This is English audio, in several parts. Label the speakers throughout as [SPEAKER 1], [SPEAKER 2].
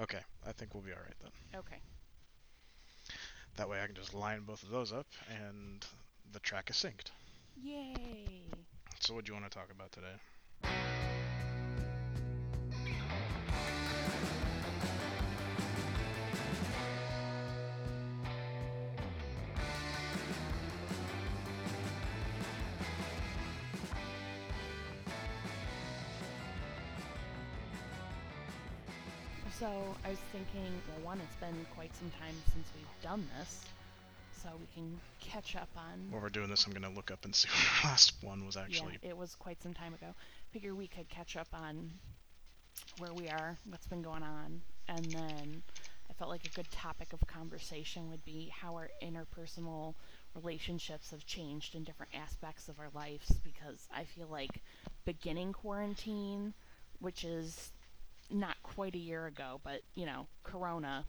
[SPEAKER 1] Okay, I think we'll be all right then.
[SPEAKER 2] Okay.
[SPEAKER 1] That way I can just line both of those up and the track is synced.
[SPEAKER 2] Yay.
[SPEAKER 1] So what do you want to talk about today?
[SPEAKER 2] So I was thinking, well, one, it's been quite some time since we've done this, so we can catch up on.
[SPEAKER 1] While we're doing this, I'm gonna look up and see what the last one was actually.
[SPEAKER 2] Yeah, it was quite some time ago. Figure we could catch up on where we are, what's been going on, and then I felt like a good topic of conversation would be how our interpersonal relationships have changed in different aspects of our lives because I feel like beginning quarantine, which is not quite a year ago, but you know, Corona,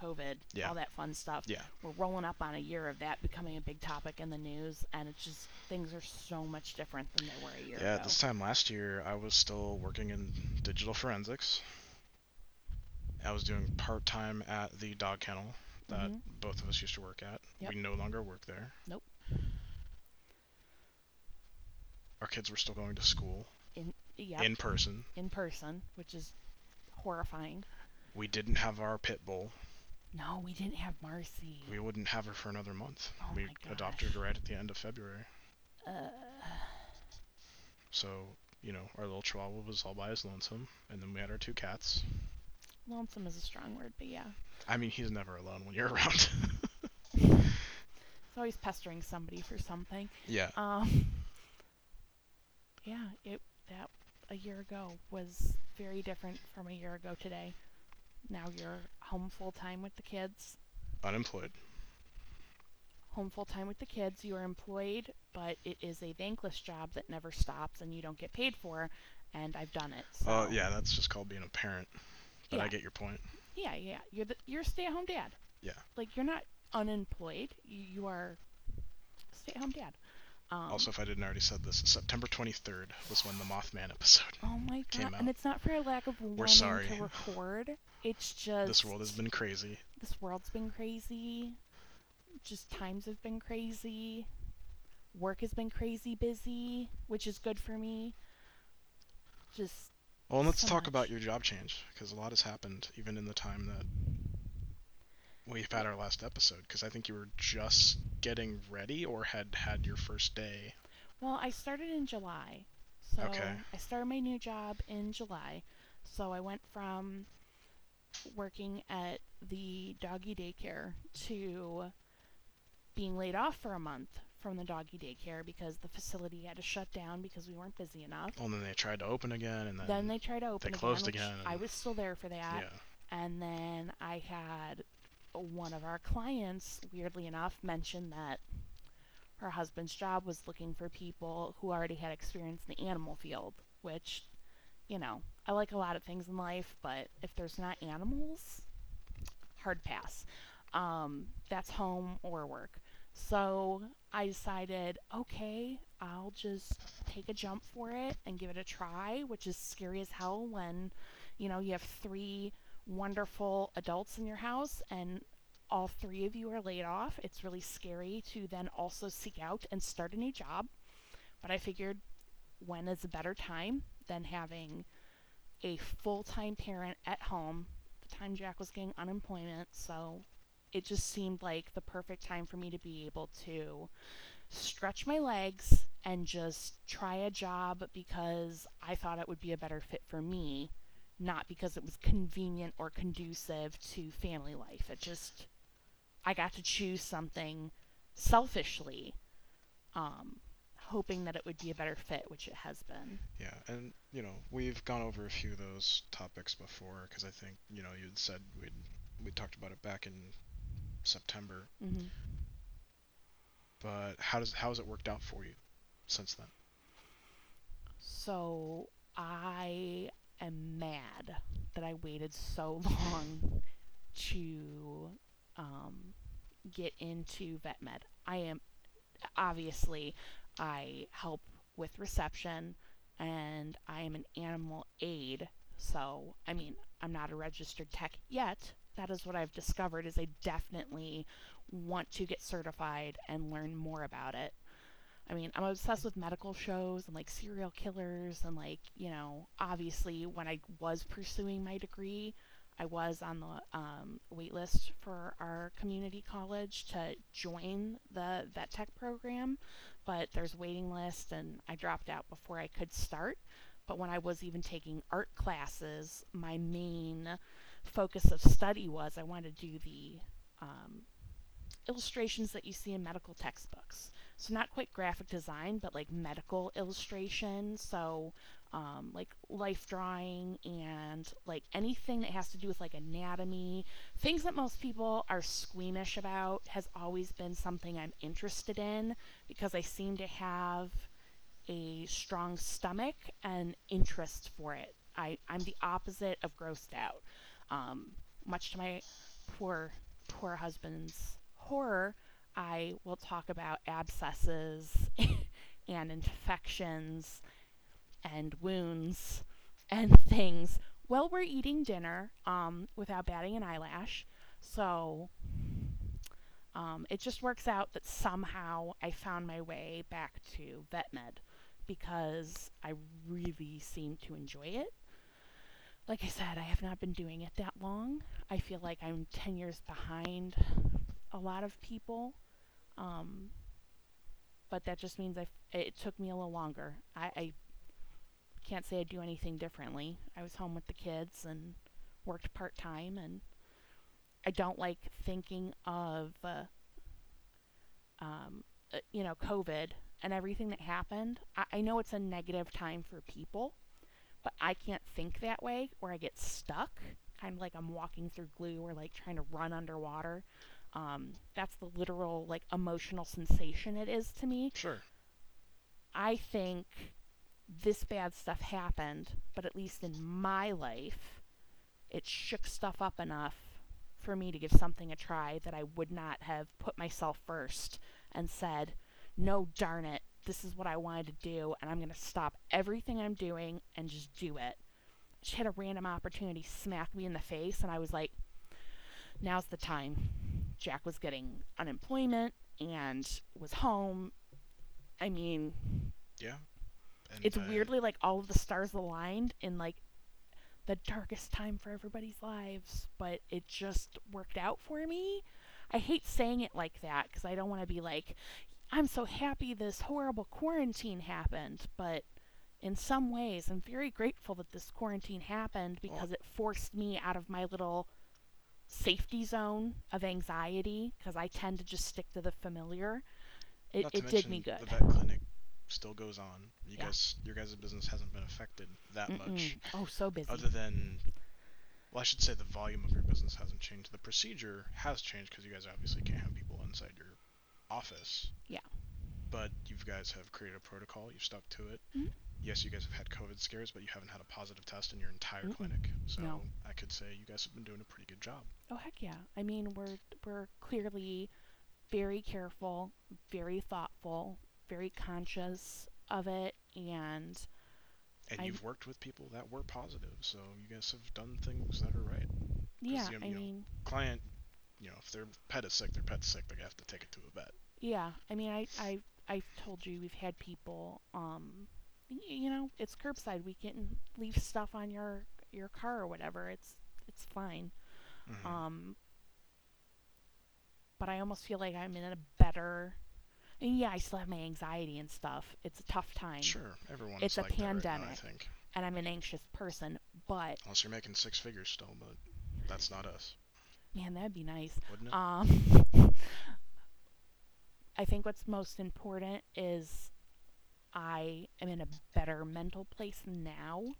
[SPEAKER 2] COVID,
[SPEAKER 1] Yeah.
[SPEAKER 2] all that fun stuff.
[SPEAKER 1] Yeah.
[SPEAKER 2] We're rolling up on a year of that becoming a big topic in the news, and it's just things are so much different than they were a year ago.
[SPEAKER 1] Yeah,
[SPEAKER 2] ago.
[SPEAKER 1] this time last year I was still working in digital forensics. I was doing part time at the dog kennel that
[SPEAKER 2] Mhm.
[SPEAKER 1] both of us used to work at.
[SPEAKER 2] Yep.
[SPEAKER 1] We no longer work there.
[SPEAKER 2] Nope.
[SPEAKER 1] Our kids were still going to school
[SPEAKER 2] Yep,
[SPEAKER 1] in person.
[SPEAKER 2] in person, which is horrifying.
[SPEAKER 1] We didn't have our pit bull.
[SPEAKER 2] No, we didn't have Marcy.
[SPEAKER 1] We wouldn't have her for another month.
[SPEAKER 2] Oh
[SPEAKER 1] we adopted her right at the end of February.
[SPEAKER 2] Uh,
[SPEAKER 1] So, you know, our little chihuahua was all by his lonesome, and then we had our two cats.
[SPEAKER 2] lonesome is a strong word, but yeah.
[SPEAKER 1] I mean, he's never alone when you're around.
[SPEAKER 2] It's always pestering somebody for something.
[SPEAKER 1] yeah.
[SPEAKER 2] Um, yeah, it that a year ago was very different from a year ago today. Now you're home full time with the kids.
[SPEAKER 1] Unemployed.
[SPEAKER 2] Home full time with the kids. You are employed, but it is a thankless job that never stops and you don't get paid for. And I've done it. So.
[SPEAKER 1] Oh, yeah, that's just called being a parent. But I get your point.
[SPEAKER 2] Yeah, yeah. You're the, you're a stay-at-home dad.
[SPEAKER 1] Yeah.
[SPEAKER 2] Like you're not unemployed. You, you are a stay-at-home dad. Um,
[SPEAKER 1] Also, if I didn't already said this, September 23rd was when the Mothman episode.
[SPEAKER 2] Oh my
[SPEAKER 1] came
[SPEAKER 2] god! And it's not for a lack of wanting
[SPEAKER 1] sorry.
[SPEAKER 2] to record. It's just
[SPEAKER 1] This world has been crazy.
[SPEAKER 2] this world's been crazy. Just times have been crazy. Work has been crazy busy, which is good for me. Just
[SPEAKER 1] Well, let's
[SPEAKER 2] So
[SPEAKER 1] talk about your job change, because a lot has happened even in the time that we've had our last episode. Because I think you were just getting ready or had had your first day.
[SPEAKER 2] well, I started in July. So
[SPEAKER 1] Okay.
[SPEAKER 2] I started my new job in July. So I went from working at the doggy daycare to being laid off for a month from the doggy daycare because the facility had to shut down because we weren't busy enough.
[SPEAKER 1] Well, and then they tried to open again, and then,
[SPEAKER 2] Then they tried to open
[SPEAKER 1] closed
[SPEAKER 2] again,
[SPEAKER 1] again
[SPEAKER 2] I was still there for that.
[SPEAKER 1] yeah,
[SPEAKER 2] And then I had one of our clients, weirdly enough, mentioned that her husband's job was looking for people who already had experience in the animal field, which, you know, I like a lot of things in life, but if there's not animals, hard pass. Um, that's home or work. So I decided, okay, I'll just take a jump for it and give it a try, which is scary as hell when, you know, you have three wonderful adults in your house and all three of you are laid off. It's really scary to then also seek out and start a new job. But I figured when is a better time than having a full time parent at home? The time Jack was getting unemployment, so it just seemed like the perfect time for me to be able to stretch my legs and just try a job because I thought it would be a better fit for me, not because it was convenient or conducive to family life. It just, I got to choose something selfishly, um, hoping that it would be a better fit, which it has been.
[SPEAKER 1] yeah, and you know we've gone over a few of those topics before, because I think you know you had said we'd we talked about it back in September.
[SPEAKER 2] hmm
[SPEAKER 1] But how does how has it worked out for you since then?
[SPEAKER 2] So I am mad that I waited so long to um, get into vet med. I am obviously I help with reception and I am an animal aid. So, I mean, I'm not a registered tech yet. That is what I've discovered is I definitely want to get certified and learn more about it. I mean, I'm obsessed with medical shows and like serial killers and like, you know, obviously when I was pursuing my degree, I was on the um, wait list for our community college to join the vet tech program, but there's waiting list and I dropped out before I could start. But when I was even taking art classes, my main focus of study was I wanted to do the um, illustrations that you see in medical textbooks. So not quite graphic design, but like medical illustration. So um, like life drawing and like anything that has to do with like anatomy, things that most people are squeamish about has always been something I'm interested in because I seem to have a strong stomach and interest for it. I, I'm the opposite of grossed out. Um, much to my poor, poor husband's horror, I will talk about abscesses and infections and wounds and things while we're eating dinner um, without batting an eyelash. So um, it just works out that somehow I found my way back to vet med because I really seem to enjoy it. Like I said, I have not been doing it that long. I feel like I'm 10 years behind a lot of people. Um, but that just means I, it took me a little longer. I, I can't say I do anything differently. I was home with the kids and worked part time, and I don't like thinking of, uh, um, uh, you know, COVID and everything that happened. I, I know it's a negative time for people, but I can't think that way or I get stuck, kind of like I'm walking through glue or like trying to run underwater. Um, that's the literal like emotional sensation it is to me.
[SPEAKER 1] Sure.
[SPEAKER 2] I think this bad stuff happened, but at least in my life, it shook stuff up enough for me to give something a try that I would not have put myself first and said, no, darn it, this is what I wanted to do, and I'm going to stop everything I'm doing and just do it. She had a random opportunity smack me in the face, and I was like, now's the time. Jack was getting unemployment and was home. I mean,
[SPEAKER 1] Yeah. And
[SPEAKER 2] it's
[SPEAKER 1] uh,
[SPEAKER 2] weirdly like all of the stars aligned in like the darkest time for everybody's lives, but it just worked out for me. I hate saying it like that because I don't want to be like, I'm so happy this horrible quarantine happened, but in some ways, I'm very grateful that this quarantine happened because it forced me out of my little safety zone of anxiety because I tend to just stick to the familiar. It, it did me good.
[SPEAKER 1] The vet clinic still goes on. You
[SPEAKER 2] Yeah.
[SPEAKER 1] guys, your guys' business hasn't been affected that much,
[SPEAKER 2] Mm-mm. Oh, so busy.
[SPEAKER 1] other than, well, I should say the volume of your business hasn't changed. The procedure has changed because you guys obviously can't have people inside your office.
[SPEAKER 2] Yeah.
[SPEAKER 1] But you guys have created a protocol. You've stuck to it.
[SPEAKER 2] Mhm.
[SPEAKER 1] Yes, you guys have had COVID scares, but you haven't had a positive test in your entire
[SPEAKER 2] Mm-mm.
[SPEAKER 1] clinic. So
[SPEAKER 2] No.
[SPEAKER 1] I could say you guys have been doing a pretty good job.
[SPEAKER 2] Oh heck yeah. I mean we're we're clearly very careful, very thoughtful, very conscious of it and
[SPEAKER 1] And
[SPEAKER 2] I-
[SPEAKER 1] you've worked with people that were positive, so you guys have done things that are right.
[SPEAKER 2] yeah,
[SPEAKER 1] you-
[SPEAKER 2] I
[SPEAKER 1] you know,
[SPEAKER 2] mean
[SPEAKER 1] Client, you know, if their pet is sick, their pet's sick. They have to take it to a vet.
[SPEAKER 2] yeah, I mean I I I've told you we've had people um you know, it's curbside. We can leave stuff on your your car or whatever. It's it's fine.
[SPEAKER 1] Mhm.
[SPEAKER 2] Um but I almost feel like I'm in a better and yeah, I still have my anxiety and stuff. It's a tough time.
[SPEAKER 1] Sure, everyone's
[SPEAKER 2] it's a
[SPEAKER 1] like that right now, I
[SPEAKER 2] pandemic.
[SPEAKER 1] think.
[SPEAKER 2] And I'm an anxious person, but
[SPEAKER 1] Unless you're making six figures still, but that's not us,
[SPEAKER 2] man, that'd be nice.
[SPEAKER 1] wouldn't it?
[SPEAKER 2] Um, I think what's most important is I am in a better mental place now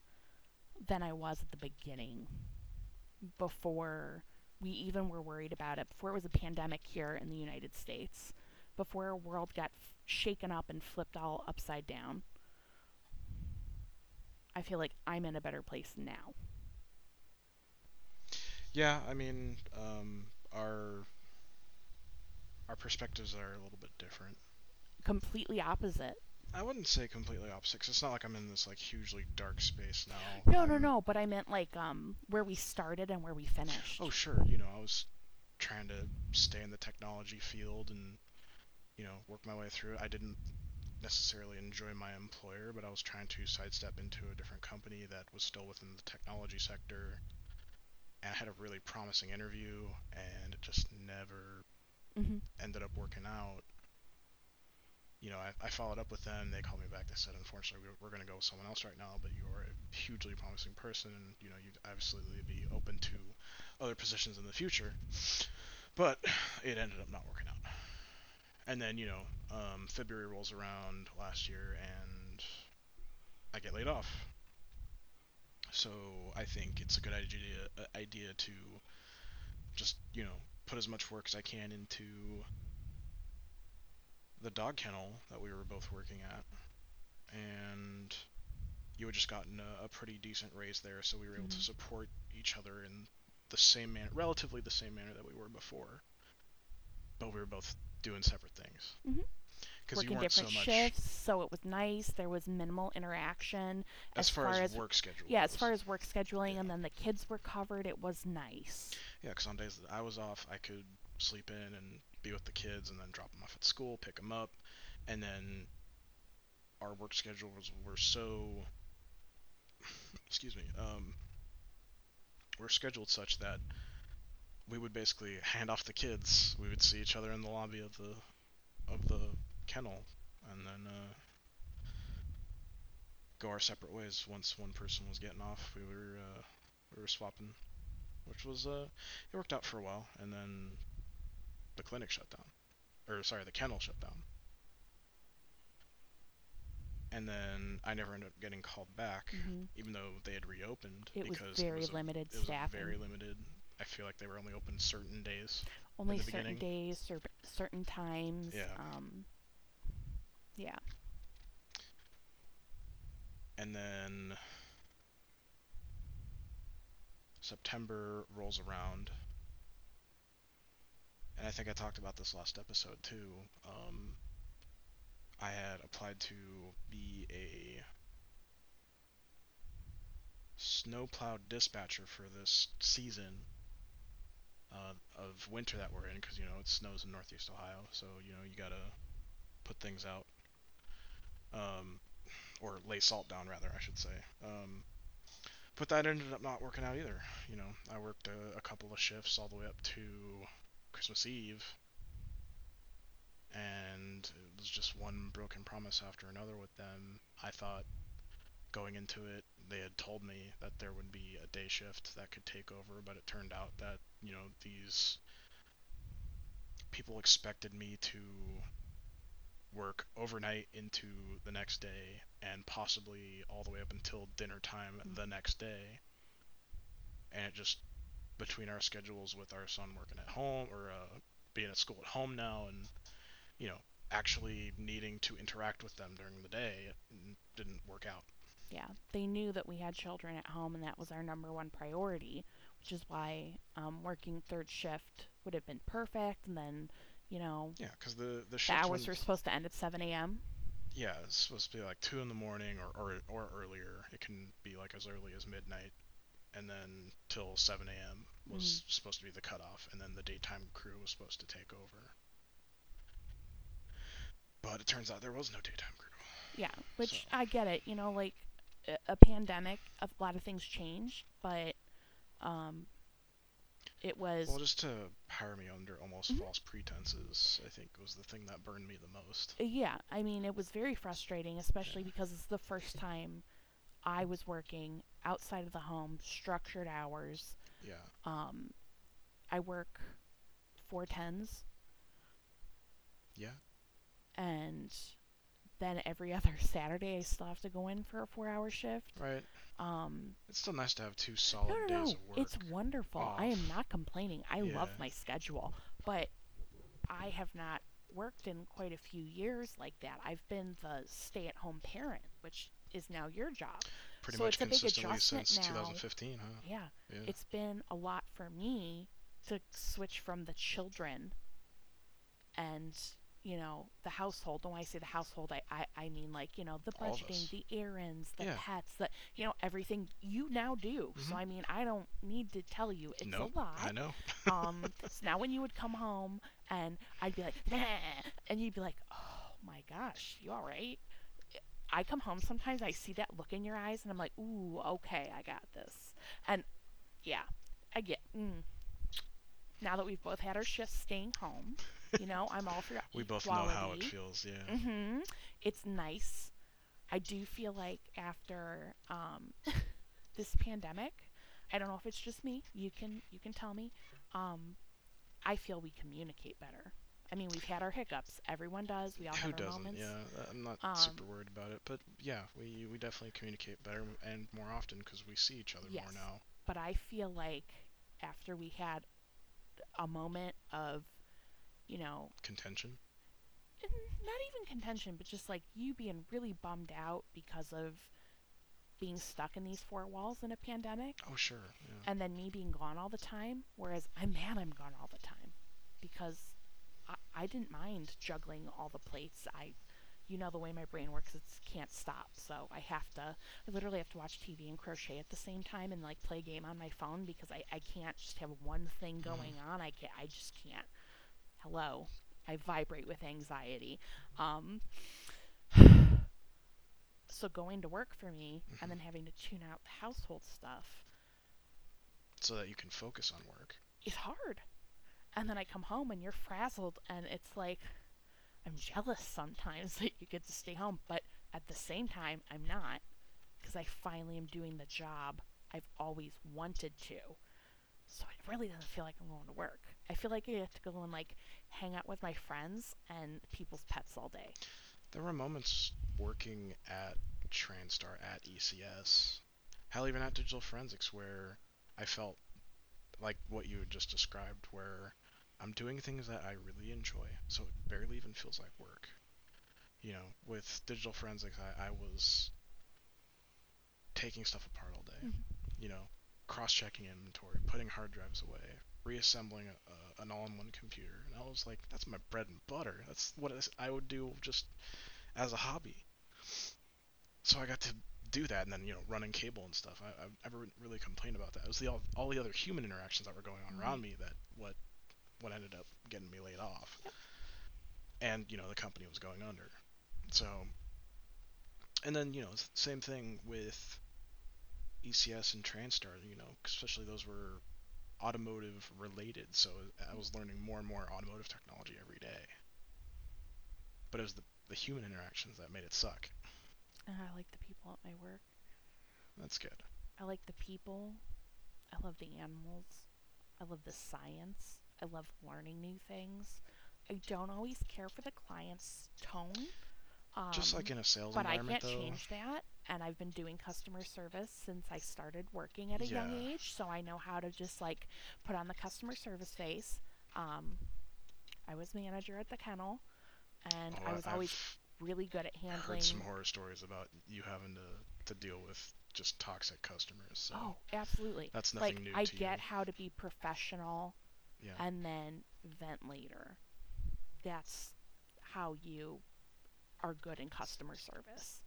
[SPEAKER 2] than I was at the beginning. Before we even were worried about it, before it was a pandemic here in the United States, before our world got f- shaken up and flipped all upside down. I feel like I'm in a better place now.
[SPEAKER 1] yeah, I mean, um, our our perspectives are a little bit different.
[SPEAKER 2] Completely opposite.
[SPEAKER 1] I wouldn't say completely opposite, 'cause it's not like I'm in this like hugely dark space now.
[SPEAKER 2] No, no, no. But I meant like um where we started and where we finished.
[SPEAKER 1] Oh, sure. You know, I was trying to stay in the technology field and, you know, work my way through it. I didn't necessarily enjoy my employer, but I was trying to sidestep into a different company that was still within the technology sector. And I had a really promising interview, and it just never
[SPEAKER 2] hmm
[SPEAKER 1] ended up working out. You know, I, I followed up with them. They called me back. They said, unfortunately, we're, we're going to go with someone else right now, but you are a hugely promising person, and you know, you'd absolutely be open to other positions in the future. But it ended up not working out. And then, you know, um, February rolls around last year, and I get laid off. So I think it's a good idea uh, idea to just you know put as much work as I can into the dog kennel that we were both working at, and you had just gotten a, a pretty decent raise there, so we were able
[SPEAKER 2] Mhm.
[SPEAKER 1] to support each other in the same manner, relatively the same manner that we were before, but we were both doing separate things.
[SPEAKER 2] Mhm.
[SPEAKER 1] Because you
[SPEAKER 2] Working
[SPEAKER 1] weren't so
[SPEAKER 2] different
[SPEAKER 1] much
[SPEAKER 2] shifts, so it was nice. There was minimal interaction.
[SPEAKER 1] as,
[SPEAKER 2] as
[SPEAKER 1] far,
[SPEAKER 2] far
[SPEAKER 1] as, work schedule.
[SPEAKER 2] Yeah, as far as work scheduling,
[SPEAKER 1] Yeah.
[SPEAKER 2] and then the kids were covered. It was nice.
[SPEAKER 1] Yeah, because on days that I was off, I could sleep in and be with the kids, and then drop them off at school, pick them up, and then our work schedules were so, excuse me, um, were scheduled such that we would basically hand off the kids. We would see each other in the lobby of the of the kennel, and then uh, go our separate ways. Once one person was getting off, we were uh, we were swapping, which was uh, it worked out for a while, and then the clinic shut down, or sorry, the kennel shut down, and then I never ended up getting called back,
[SPEAKER 2] hmm
[SPEAKER 1] even though they had reopened
[SPEAKER 2] It was
[SPEAKER 1] because
[SPEAKER 2] very
[SPEAKER 1] it was
[SPEAKER 2] limited
[SPEAKER 1] it was
[SPEAKER 2] staffing.
[SPEAKER 1] very limited. I feel like they were only open certain days.
[SPEAKER 2] Only certain
[SPEAKER 1] beginning.
[SPEAKER 2] days, or certain times.
[SPEAKER 1] Yeah.
[SPEAKER 2] Um, yeah.
[SPEAKER 1] And then September rolls around. And I think I talked about this last episode too. Um, I had applied to be a snowplow dispatcher for this season uh, of winter that we're in because, you know, it snows in northeast Ohio. So, you know, you gotta put things out. Um, or lay salt down rather I should say. Um, but that ended up not working out either. You know, I worked a, a couple of shifts all the way up to Christmas Eve, and it was just one broken promise after another with them. I thought going into it, they had told me that there would be a day shift that could take over, but it turned out that you know these people expected me to work overnight into the next day and possibly all the way up until dinner time
[SPEAKER 2] Mm.
[SPEAKER 1] the next day. And it just between our schedules with our son working at home or uh, being at school at home now and you know actually needing to interact with them during the day it didn't work out.
[SPEAKER 2] Yeah. They knew that we had children at home, and that was our number one priority, which is why um, working third shift would have been perfect. And then, you know,
[SPEAKER 1] Yeah, because the the
[SPEAKER 2] the hours were supposed to end at 7 a.m.
[SPEAKER 1] yeah it's supposed to be like two in the morning or, or or earlier. It can be like as early as midnight, and then till 7 a.m. was supposed to be the cutoff, and then the daytime crew was supposed to take over. But it turns out there was no daytime crew.
[SPEAKER 2] Yeah, which
[SPEAKER 1] So-
[SPEAKER 2] I get it. You know, like a, a pandemic, a lot of things changed, but um, it was
[SPEAKER 1] Well, just to hire me under almost
[SPEAKER 2] Mhm.
[SPEAKER 1] false pretenses, I think was the thing that burned me the most.
[SPEAKER 2] yeah. I mean, it was very frustrating, especially because it's the first time I was working outside of the home, structured hours.
[SPEAKER 1] Yeah.
[SPEAKER 2] Um, I work four tens,
[SPEAKER 1] Yeah.
[SPEAKER 2] and then every other Saturday I still have to go in for a four-hour shift.
[SPEAKER 1] Right.
[SPEAKER 2] Um,
[SPEAKER 1] It's still nice to have two solid
[SPEAKER 2] no, no,
[SPEAKER 1] days
[SPEAKER 2] no,
[SPEAKER 1] of work.
[SPEAKER 2] it's wonderful. I am not complaining. I love my schedule, but I have not worked in quite a few years like that. I've been the stay-at-home parent, which is now your job.
[SPEAKER 1] Pretty
[SPEAKER 2] so
[SPEAKER 1] much
[SPEAKER 2] it's a big
[SPEAKER 1] consistently
[SPEAKER 2] adjustment
[SPEAKER 1] since
[SPEAKER 2] now.
[SPEAKER 1] 2015, huh?
[SPEAKER 2] Yeah,
[SPEAKER 1] Yeah.
[SPEAKER 2] it's been a lot for me to switch from the children and you know, the household. And when I say the household, I, I, I mean like, you know, the budgeting, the errands, the
[SPEAKER 1] Yeah.
[SPEAKER 2] pets, the, you know, everything you now do. So,
[SPEAKER 1] Mhm.
[SPEAKER 2] I mean, I don't need to tell you. It's
[SPEAKER 1] nope,
[SPEAKER 2] a lot.
[SPEAKER 1] I know.
[SPEAKER 2] um, so now when you would come home and I'd be like, nah, and you'd be like, oh my gosh, you all right? I come home sometimes, I see that look in your eyes, and I'm like, ooh, okay, I got this. And yeah, I get. Mm. Now that we've both had our shifts staying home, you know, I'm all for
[SPEAKER 1] we both know how it feels. Yeah.
[SPEAKER 2] Mm-hmm. It's nice. I do feel like after um, this pandemic, I don't know if it's just me. You can you can tell me. Um, I feel we communicate better. I mean, we've had our hiccups. Everyone does. We all
[SPEAKER 1] Who
[SPEAKER 2] have our
[SPEAKER 1] doesn't?
[SPEAKER 2] moments.
[SPEAKER 1] Yeah, I'm not
[SPEAKER 2] Um,
[SPEAKER 1] super worried about it, but yeah, we we definitely communicate better and more often because we see each other
[SPEAKER 2] Yes.
[SPEAKER 1] more now.
[SPEAKER 2] But I feel like after we had a moment of, you know,
[SPEAKER 1] Contention.
[SPEAKER 2] not even contention, but just like you being really bummed out because of being stuck in these four walls in a pandemic.
[SPEAKER 1] Oh sure. Yeah.
[SPEAKER 2] and then me being gone all the time whereas i'm mad i'm gone all the time because I, I didn't mind juggling all the plates. I you know the way my brain works it can't stop. So i have to i literally have to watch tv and crochet at the same time and like play a game on my phone because i, I can't just have one thing going on. I can't i just can't. Hello. I vibrate with anxiety. Um so going to work for me
[SPEAKER 1] Mhm.
[SPEAKER 2] and then having to tune out the household stuff
[SPEAKER 1] So that you can focus on work.
[SPEAKER 2] it's hard. And then I come home and you're frazzled, and it's like I'm jealous sometimes that you get to stay home, but at the same time, I'm not because I finally am doing the job I've always wanted to. So it really doesn't feel like I'm going to work. I feel like I have to go and like hang out with my friends and people's pets all day.
[SPEAKER 1] There were moments working at TransStar at ECS, hell, even at Digital Forensics, where I felt like what you had just described, where I'm doing things that I really enjoy, so it barely even feels like work. You know, with Digital Forensics, I, I was taking stuff apart all day.
[SPEAKER 2] Mhm.
[SPEAKER 1] You know, cross-checking inventory, putting hard drives away, reassembling a, a, an all-in-one computer, and I was like, that's my bread and butter. That's what I would do just as a hobby. So I got to do that, and then you know, running cable and stuff. I, I never really complained about that. It was the all, all the other human interactions that were going on around me that what what ended up getting me laid off. And you know, the company was going under. So, and then you know, same thing with ECS and TransStar. You know, especially those were automotive related. So uh, I was mm-hmm. learning more and more automotive technology every day. But it was the the human interactions that made it suck.
[SPEAKER 2] And I like the people at my work.
[SPEAKER 1] That's good.
[SPEAKER 2] I like the people. I love the animals. I love the science. I love learning new things. I don't always care for the client's tone. Um,
[SPEAKER 1] Just like in a sales environment.
[SPEAKER 2] but I can't
[SPEAKER 1] though.
[SPEAKER 2] change that. And I've been doing customer service since I started working at a young age, so I know how to just like put on the customer service face. Um, I was manager at the kennel, and
[SPEAKER 1] Oh,
[SPEAKER 2] I was
[SPEAKER 1] I've
[SPEAKER 2] always really good at handling.
[SPEAKER 1] heard some horror stories about you having to to deal with just toxic customers. So
[SPEAKER 2] Oh, absolutely.
[SPEAKER 1] that's nothing
[SPEAKER 2] like
[SPEAKER 1] new
[SPEAKER 2] I get
[SPEAKER 1] you.
[SPEAKER 2] how to be professional
[SPEAKER 1] Yeah.
[SPEAKER 2] and then vent later. That's how you are good in customer service.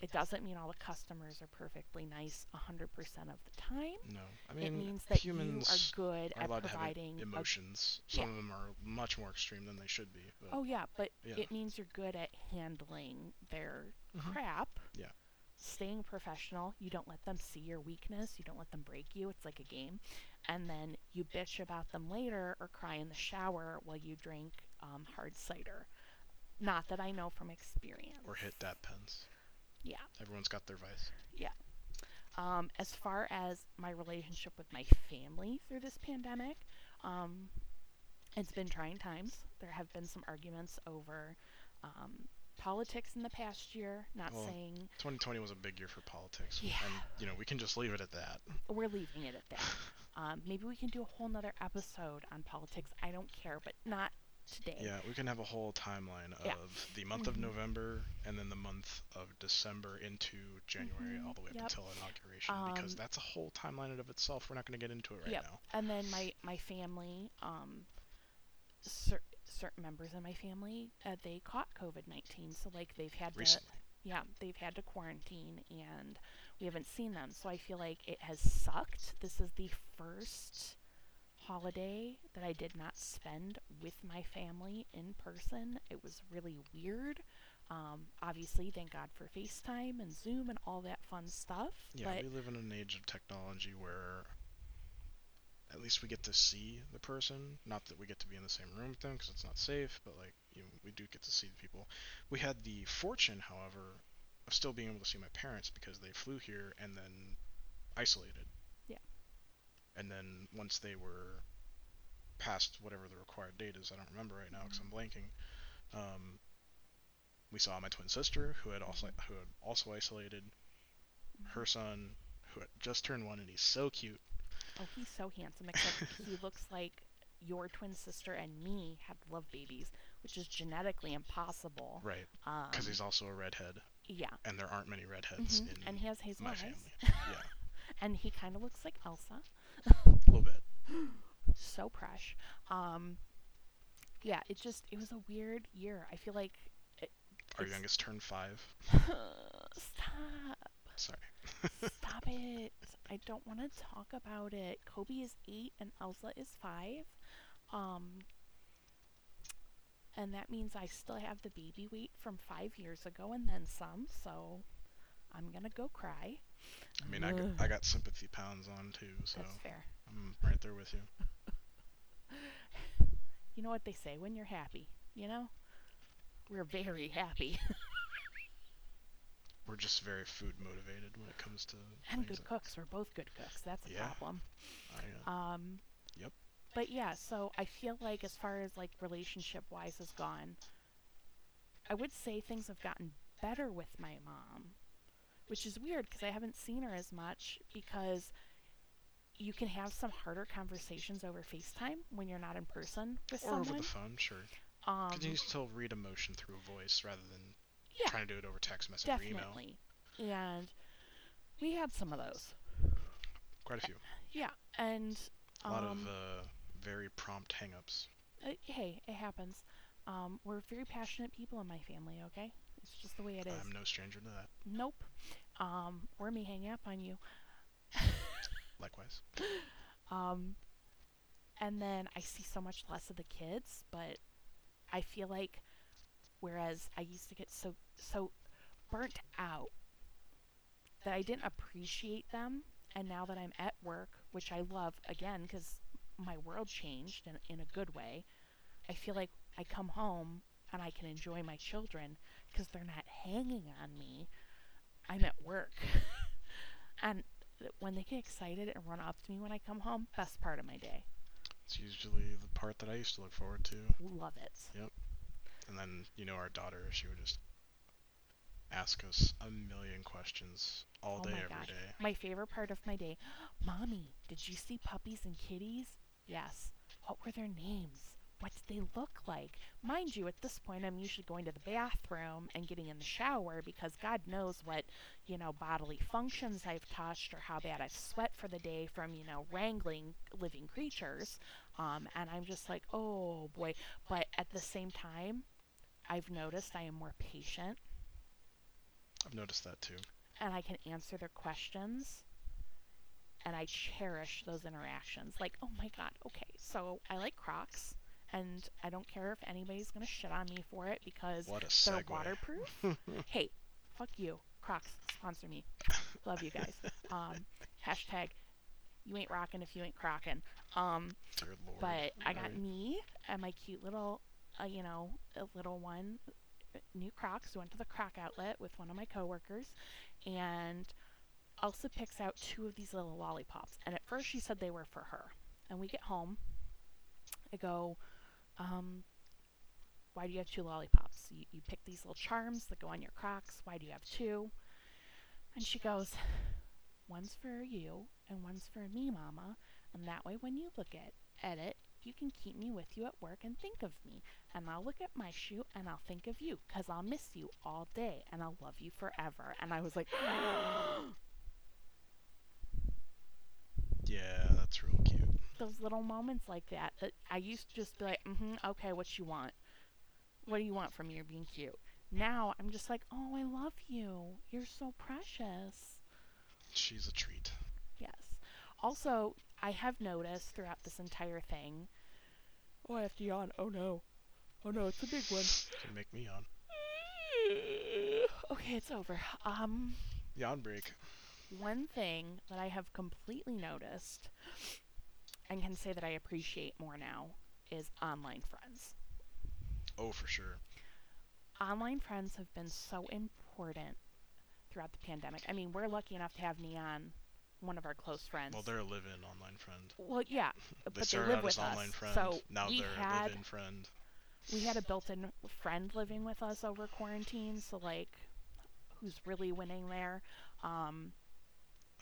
[SPEAKER 2] It doesn't mean all the customers are perfectly nice 100% of the time.
[SPEAKER 1] no, I mean
[SPEAKER 2] it means that
[SPEAKER 1] humans
[SPEAKER 2] you are good
[SPEAKER 1] are
[SPEAKER 2] at
[SPEAKER 1] allowed to have
[SPEAKER 2] providing
[SPEAKER 1] e-
[SPEAKER 2] a
[SPEAKER 1] emotions. Some
[SPEAKER 2] yeah.
[SPEAKER 1] of them are much more extreme than they should be. But
[SPEAKER 2] Oh yeah, but
[SPEAKER 1] Yeah.
[SPEAKER 2] it means you're good at handling their
[SPEAKER 1] Mhm.
[SPEAKER 2] crap.
[SPEAKER 1] Yeah.
[SPEAKER 2] Staying professional, you don't let them see your weakness, you don't let them break you. It's like a game. And then you bitch about them later or cry in the shower while you drink um, hard cider. Not that I know from experience.
[SPEAKER 1] or hit dab pens.
[SPEAKER 2] Yeah.
[SPEAKER 1] Everyone's got their vice. Yeah.
[SPEAKER 2] Um, as far as my relationship with my family through this pandemic, um, it's been trying times. There have been some arguments over um, politics in the past year. Not
[SPEAKER 1] Well,
[SPEAKER 2] saying
[SPEAKER 1] 2020 was a big year for politics,
[SPEAKER 2] Yeah.
[SPEAKER 1] and you know we can just leave it at that.
[SPEAKER 2] we're leaving it at that. Um, maybe we can do a whole nother episode on politics. I don't care, but not today.
[SPEAKER 1] Yeah, we can have a whole timeline of
[SPEAKER 2] Yeah.
[SPEAKER 1] the month of
[SPEAKER 2] Mhm.
[SPEAKER 1] November and then the month of December into January
[SPEAKER 2] Mhm,
[SPEAKER 1] all the way up
[SPEAKER 2] yep.
[SPEAKER 1] until inauguration because
[SPEAKER 2] Um,
[SPEAKER 1] that's a whole timeline in of itself. We're not going to get into it right
[SPEAKER 2] Yep.
[SPEAKER 1] now.
[SPEAKER 2] And then my my family, um, certain members of my family uh, they caught COVID-19, so like they've had to yeah, they've had to quarantine and we haven't seen them. So I feel like it has sucked. This is the first holiday that I did not spend with my family in person. It was really weird. Um, obviously, thank God for FaceTime and Zoom and all that fun stuff.
[SPEAKER 1] Yeah, we live in an age of technology where at least we get to see the person. Not that we get to be in the same room with them because it's not safe, but like you know, we do get to see the people. We had the fortune, however, of still being able to see my parents because they flew here and then isolated.
[SPEAKER 2] Yeah.
[SPEAKER 1] And then once they were past whatever the required date is, I don't remember right now because mm-hmm. I'm blanking. Um, we saw my twin sister who had also mm-hmm. who had also isolated her mm-hmm. son who had just turned one and he's so cute.
[SPEAKER 2] Oh, he's so handsome. Except he looks like your twin sister and me had love babies, which is genetically impossible.
[SPEAKER 1] Right.
[SPEAKER 2] Um,
[SPEAKER 1] Because he's also a redhead,
[SPEAKER 2] yeah,
[SPEAKER 1] and there aren't many redheads
[SPEAKER 2] mhm,
[SPEAKER 1] in
[SPEAKER 2] and he has hazel
[SPEAKER 1] my
[SPEAKER 2] eyes,
[SPEAKER 1] family. yeah,
[SPEAKER 2] and he kind of looks like Elsa.
[SPEAKER 1] a little bit.
[SPEAKER 2] so fresh. Um, yeah, it just it was a weird year. I feel like it,
[SPEAKER 1] Our youngest turned five.
[SPEAKER 2] stop,
[SPEAKER 1] Sorry.
[SPEAKER 2] stop it. I don't want to talk about it. Kobe is eight and Elsa is five. Um, and that means I still have the baby weight from five years ago and then some. So I'm gonna go cry.
[SPEAKER 1] I mean, I got, I got sympathy pounds on too, so
[SPEAKER 2] That's fair.
[SPEAKER 1] I'm right there with you.
[SPEAKER 2] You know what they say when you're happy. You know, we're very happy.
[SPEAKER 1] We're just very food motivated when it comes to
[SPEAKER 2] and good
[SPEAKER 1] like
[SPEAKER 2] cooks. We're both good cooks. That's a
[SPEAKER 1] Yeah.
[SPEAKER 2] problem.
[SPEAKER 1] I, uh,
[SPEAKER 2] Um,
[SPEAKER 1] Yep.
[SPEAKER 2] But yeah, so I feel like as far as like relationship wise has gone, I would say things have gotten better with my mom, which is weird because I haven't seen her as much because you can have some harder conversations over FaceTime when you're not in person with
[SPEAKER 1] or
[SPEAKER 2] someone.
[SPEAKER 1] over the phone, sure.
[SPEAKER 2] um,
[SPEAKER 1] you can still read emotion through a voice rather than
[SPEAKER 2] Yeah.
[SPEAKER 1] trying to do it over text message or email.
[SPEAKER 2] definitely. And we had some of those.
[SPEAKER 1] Quite a few.
[SPEAKER 2] Yeah, and
[SPEAKER 1] A lot
[SPEAKER 2] um,
[SPEAKER 1] of uh, very prompt hangups.
[SPEAKER 2] Uh, hey, it happens. Um, we're very passionate people in my family, okay? It's just the way it is.
[SPEAKER 1] I'm no stranger to that.
[SPEAKER 2] Nope. Um, or me hanging up on you.
[SPEAKER 1] Likewise.
[SPEAKER 2] Um, and then I see so much less of the kids, but I feel like whereas I used to get so so burnt out that I didn't appreciate them, and now that I'm at work, which I love again because my world changed in, in a good way, I feel like I come home and I can enjoy my children because they're not hanging on me. I'm at work. and when they get excited and run up to me when I come home, best part of my day.
[SPEAKER 1] It's usually the part that I used to look forward to.
[SPEAKER 2] Love it. Yep.
[SPEAKER 1] And then, you know, our daughter, she would just ask us a million questions all
[SPEAKER 2] Oh
[SPEAKER 1] day, every day.
[SPEAKER 2] My favorite part of my day. Mommy, did you see puppies and kitties? Yes. What were their names? What did they look like? Mind you, at this point, I'm usually going to the bathroom and getting in the shower because God knows what, you know, bodily functions I've touched or how bad I've sweat for the day from, you know, wrangling living creatures. Um, and I'm just like, oh boy. But at the same time, I've noticed I am more patient
[SPEAKER 1] I've noticed that too.
[SPEAKER 2] and I can answer their questions. And I cherish those interactions. Like, oh my god, okay, so I like Crocs, and I don't care if anybody's gonna shit on me for it because
[SPEAKER 1] What a
[SPEAKER 2] they're
[SPEAKER 1] segue.
[SPEAKER 2] waterproof. hey, fuck you, Crocs, sponsor me. Love you guys. Um, hashtag, you ain't rocking if you ain't crocking. Um, but I got me and my cute little, uh, you know, a little one, new Crocs. Went to the Croc outlet with one of my coworkers, and Elsa picks out two of these little lollipops. And at first she said they were for her. And we get home. I go, um, why do you have two lollipops? You, you pick these little charms that go on your Crocs. Why do you have two? And she goes, one's for you and one's for me, Mama. And that way, when you look at, at it, you can keep me with you at work and think of me. And I'll look at my shoe and I'll think of you because I'll miss you all day and I'll love you forever. And I was like,
[SPEAKER 1] Yeah, that's real cute.
[SPEAKER 2] those little moments like that that I used to just be like, mm-hmm, okay, what you want? What do you want from me? You're being cute. Now I'm just like, oh, I love you. You're so precious.
[SPEAKER 1] She's a treat.
[SPEAKER 2] Yes. Also, I have noticed throughout this entire thing. Oh, I have to yawn. Oh no. Oh no, it's a big one.
[SPEAKER 1] Can make me yawn.
[SPEAKER 2] okay, it's over. Um,
[SPEAKER 1] Yawn break.
[SPEAKER 2] one thing that I have completely noticed and can say that I appreciate more now is online friends.
[SPEAKER 1] Oh, for sure.
[SPEAKER 2] Online friends have been so important throughout the pandemic. I mean, we're lucky enough to have Neon, one of our close friends.
[SPEAKER 1] Well, they're a live-in online friend.
[SPEAKER 2] Well, yeah,
[SPEAKER 1] They
[SPEAKER 2] but they live
[SPEAKER 1] out
[SPEAKER 2] with
[SPEAKER 1] as online
[SPEAKER 2] us.
[SPEAKER 1] friend.
[SPEAKER 2] So
[SPEAKER 1] now
[SPEAKER 2] we
[SPEAKER 1] they're a
[SPEAKER 2] had
[SPEAKER 1] live-in friend.
[SPEAKER 2] we had a built-in friend living with us over quarantine. So like, who's really winning there? Um,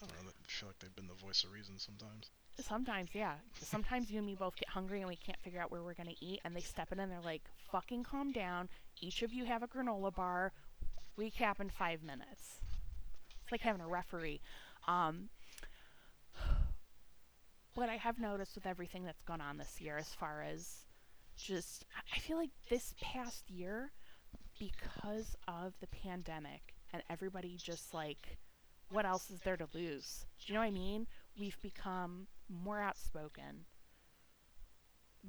[SPEAKER 1] I don't know. I feel like they've been the voice of reason sometimes.
[SPEAKER 2] Sometimes, yeah. Sometimes you and me both get hungry and we can't figure out where we're gonna eat, and they step in and they're like, "Fucking calm down. Each of you have a granola bar. Recap in five minutes." It's like having a referee. Um, what I have noticed with everything that's gone on this year, as far as just, I- feel like this past year, because of the pandemic and everybody just like, what else is there to lose? Do you know what I mean? We've become more outspoken.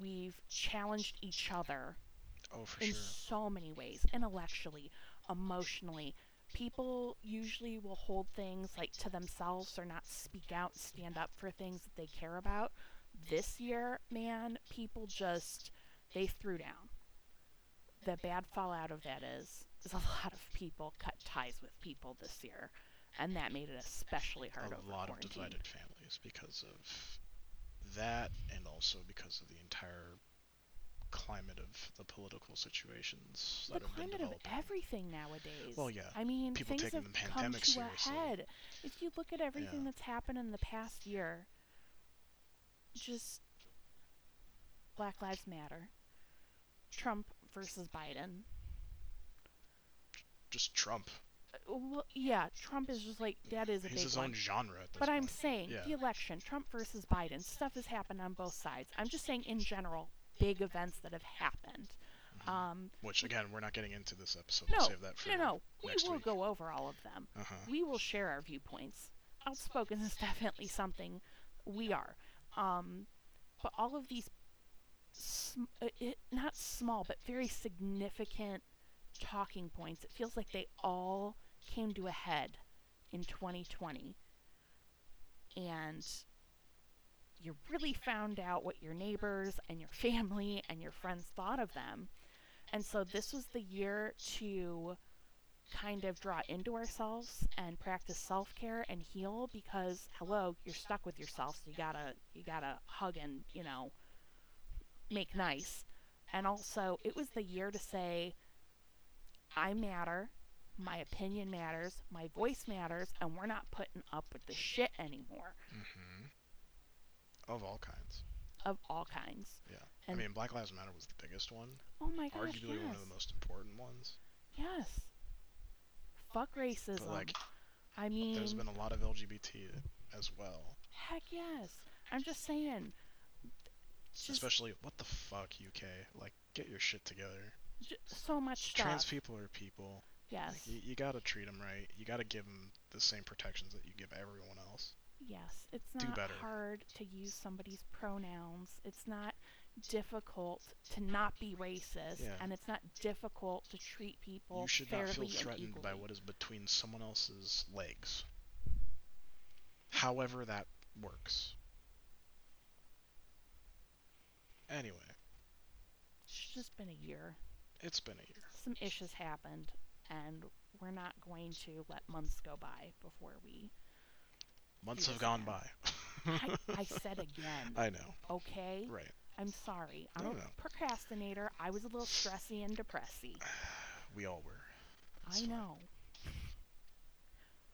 [SPEAKER 2] We've challenged each other
[SPEAKER 1] Oh, for
[SPEAKER 2] in
[SPEAKER 1] sure.
[SPEAKER 2] so many ways intellectually, emotionally. People usually will hold things like to themselves or not speak out, stand up for things that they care about. This year, man, people just they threw down. The bad fallout of that is is a lot of people cut ties with people this year, and that made it especially hard
[SPEAKER 1] a lot of divided families because of that, and also because of the entire climate of the political situations
[SPEAKER 2] the
[SPEAKER 1] that have been
[SPEAKER 2] climate of everything nowadays.
[SPEAKER 1] Well, yeah,
[SPEAKER 2] I mean,
[SPEAKER 1] people
[SPEAKER 2] things
[SPEAKER 1] taking
[SPEAKER 2] have
[SPEAKER 1] the
[SPEAKER 2] come
[SPEAKER 1] pandemic
[SPEAKER 2] to
[SPEAKER 1] seriously.
[SPEAKER 2] a head. If you look at everything
[SPEAKER 1] Yeah.
[SPEAKER 2] that's happened in the past year, just Black Lives Matter, Trump versus Biden.
[SPEAKER 1] Just Trump.
[SPEAKER 2] Uh, Well, yeah, Trump is just like that is a
[SPEAKER 1] He's
[SPEAKER 2] big
[SPEAKER 1] his
[SPEAKER 2] one.
[SPEAKER 1] own genre
[SPEAKER 2] But I'm saying
[SPEAKER 1] Yeah.
[SPEAKER 2] the election, Trump versus Biden, stuff has happened on both sides. I'm just saying in general, big events that have happened.
[SPEAKER 1] Mhm.
[SPEAKER 2] Um,
[SPEAKER 1] Which again, we're not getting into this episode.
[SPEAKER 2] no,
[SPEAKER 1] we'll save that for
[SPEAKER 2] no, no, we will
[SPEAKER 1] week.
[SPEAKER 2] go over all of them.
[SPEAKER 1] Uh huh.
[SPEAKER 2] we will share our viewpoints. Outspoken is definitely something we are. Um, but all of these, sm- uh, it, not small, but very significant talking points, it feels like they all came to a head in 2020. And you really found out what your neighbors and your family and your friends thought of them. And so this was the year to kind of draw into ourselves and practice self-care and heal because hello you're stuck with yourself. So you gotta you gotta hug and you know make nice. And also it was the year to say i matter. My opinion matters. My voice matters. And we're not putting up with the shit anymore.
[SPEAKER 1] Hmm Of all kinds.
[SPEAKER 2] of all kinds
[SPEAKER 1] Yeah.
[SPEAKER 2] And-
[SPEAKER 1] I mean, Black Lives Matter was the biggest one.
[SPEAKER 2] oh my gosh
[SPEAKER 1] arguably
[SPEAKER 2] yes
[SPEAKER 1] one of the most important ones.
[SPEAKER 2] yes fuck racism
[SPEAKER 1] But like,
[SPEAKER 2] i mean
[SPEAKER 1] there's been a lot of LGBT as well.
[SPEAKER 2] heck yes i'm just saying just
[SPEAKER 1] Especially, what the fuck, UK? Like, get your shit together.
[SPEAKER 2] j- so much stuff
[SPEAKER 1] Trans people are people.
[SPEAKER 2] yes
[SPEAKER 1] Like, you, you gotta treat them right. You gotta give them the same protections that you give everyone else.
[SPEAKER 2] Yes, it's not hard to use somebody's pronouns. It's not difficult to not be racist,
[SPEAKER 1] Yeah.
[SPEAKER 2] and it's not difficult to treat people
[SPEAKER 1] you should
[SPEAKER 2] fairly
[SPEAKER 1] not feel threatened by what is between someone else's legs. However that works. Anyway,
[SPEAKER 2] It's just been a year.
[SPEAKER 1] it's been a year.
[SPEAKER 2] Some issues happened, and we're not going to let months go by before we.
[SPEAKER 1] Months have gone by.
[SPEAKER 2] I, I said again,
[SPEAKER 1] I know.
[SPEAKER 2] okay?
[SPEAKER 1] Right.
[SPEAKER 2] I'm sorry. I'm
[SPEAKER 1] No,
[SPEAKER 2] a
[SPEAKER 1] no.
[SPEAKER 2] procrastinator. I was a little stressy and depressy.
[SPEAKER 1] We all were.
[SPEAKER 2] I
[SPEAKER 1] fine.
[SPEAKER 2] know.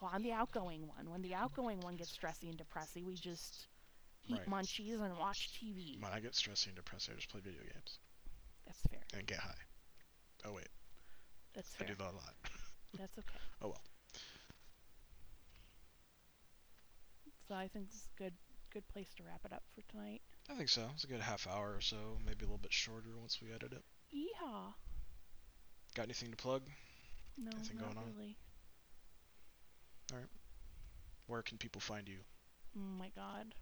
[SPEAKER 2] Well, I'm the outgoing one. When the outgoing one gets stressy and depressy, we just eat
[SPEAKER 1] Right.
[SPEAKER 2] munchies and watch TV.
[SPEAKER 1] When I get stressy and depressed, I just play video games
[SPEAKER 2] That's fair.
[SPEAKER 1] and get high. Oh wait,
[SPEAKER 2] That's fair.
[SPEAKER 1] I
[SPEAKER 2] fair.
[SPEAKER 1] do that a lot.
[SPEAKER 2] That's okay.
[SPEAKER 1] Oh well.
[SPEAKER 2] So I think this is good, good place to wrap it up for tonight.
[SPEAKER 1] I think so. It's a good half hour or so, maybe a little bit shorter once we edit it.
[SPEAKER 2] Yeehaw.
[SPEAKER 1] Got anything to plug?
[SPEAKER 2] No,
[SPEAKER 1] Anything
[SPEAKER 2] not
[SPEAKER 1] going on?
[SPEAKER 2] really.
[SPEAKER 1] Where can people find you?
[SPEAKER 2] Oh my god.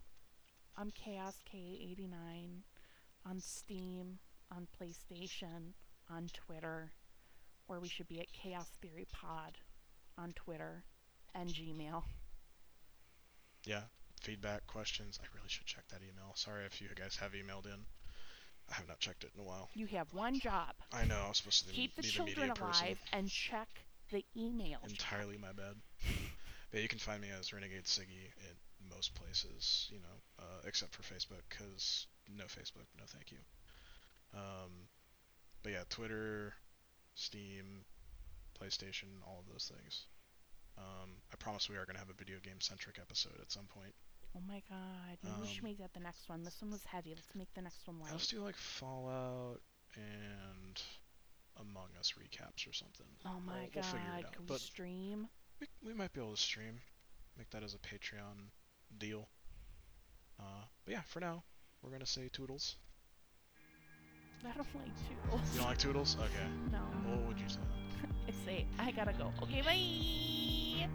[SPEAKER 2] I'm Chaos K89 on Steam, on PlayStation, on Twitter, or we should be at Chaos Theory Pod on Twitter and Gmail.
[SPEAKER 1] Yeah, feedback, questions. I really should check that email. Sorry if you guys have emailed in. I have not checked it in a while.
[SPEAKER 2] You have one job.
[SPEAKER 1] I know I was supposed to
[SPEAKER 2] Keep the
[SPEAKER 1] the
[SPEAKER 2] children
[SPEAKER 1] media person.
[SPEAKER 2] alive and check the emails.
[SPEAKER 1] Entirely my bad. but you can find me as Renegade Siggy in most places, you know, uh, except for Facebook, because no Facebook, no thank you. Um, but yeah, Twitter, Steam, PlayStation, all of those things. Um, I promise we are going to have a video game centric episode at some point.
[SPEAKER 2] Oh my god. Maybe we should
[SPEAKER 1] Um,
[SPEAKER 2] make that the next one. This one was heavy. Let's make the next one light.
[SPEAKER 1] Let's do like Fallout and Among Us recaps or something.
[SPEAKER 2] Oh my
[SPEAKER 1] we'll,
[SPEAKER 2] god.
[SPEAKER 1] We'll figure it out.
[SPEAKER 2] Can we
[SPEAKER 1] But
[SPEAKER 2] stream?
[SPEAKER 1] we, we might be able to stream. Make that as a Patreon deal. Uh, but yeah, for now, we're gonna say toodles.
[SPEAKER 2] I don't like toodles.
[SPEAKER 1] You don't like toodles? Okay.
[SPEAKER 2] No.
[SPEAKER 1] What would you say?
[SPEAKER 2] It's eight. I gotta go. Okay, bye.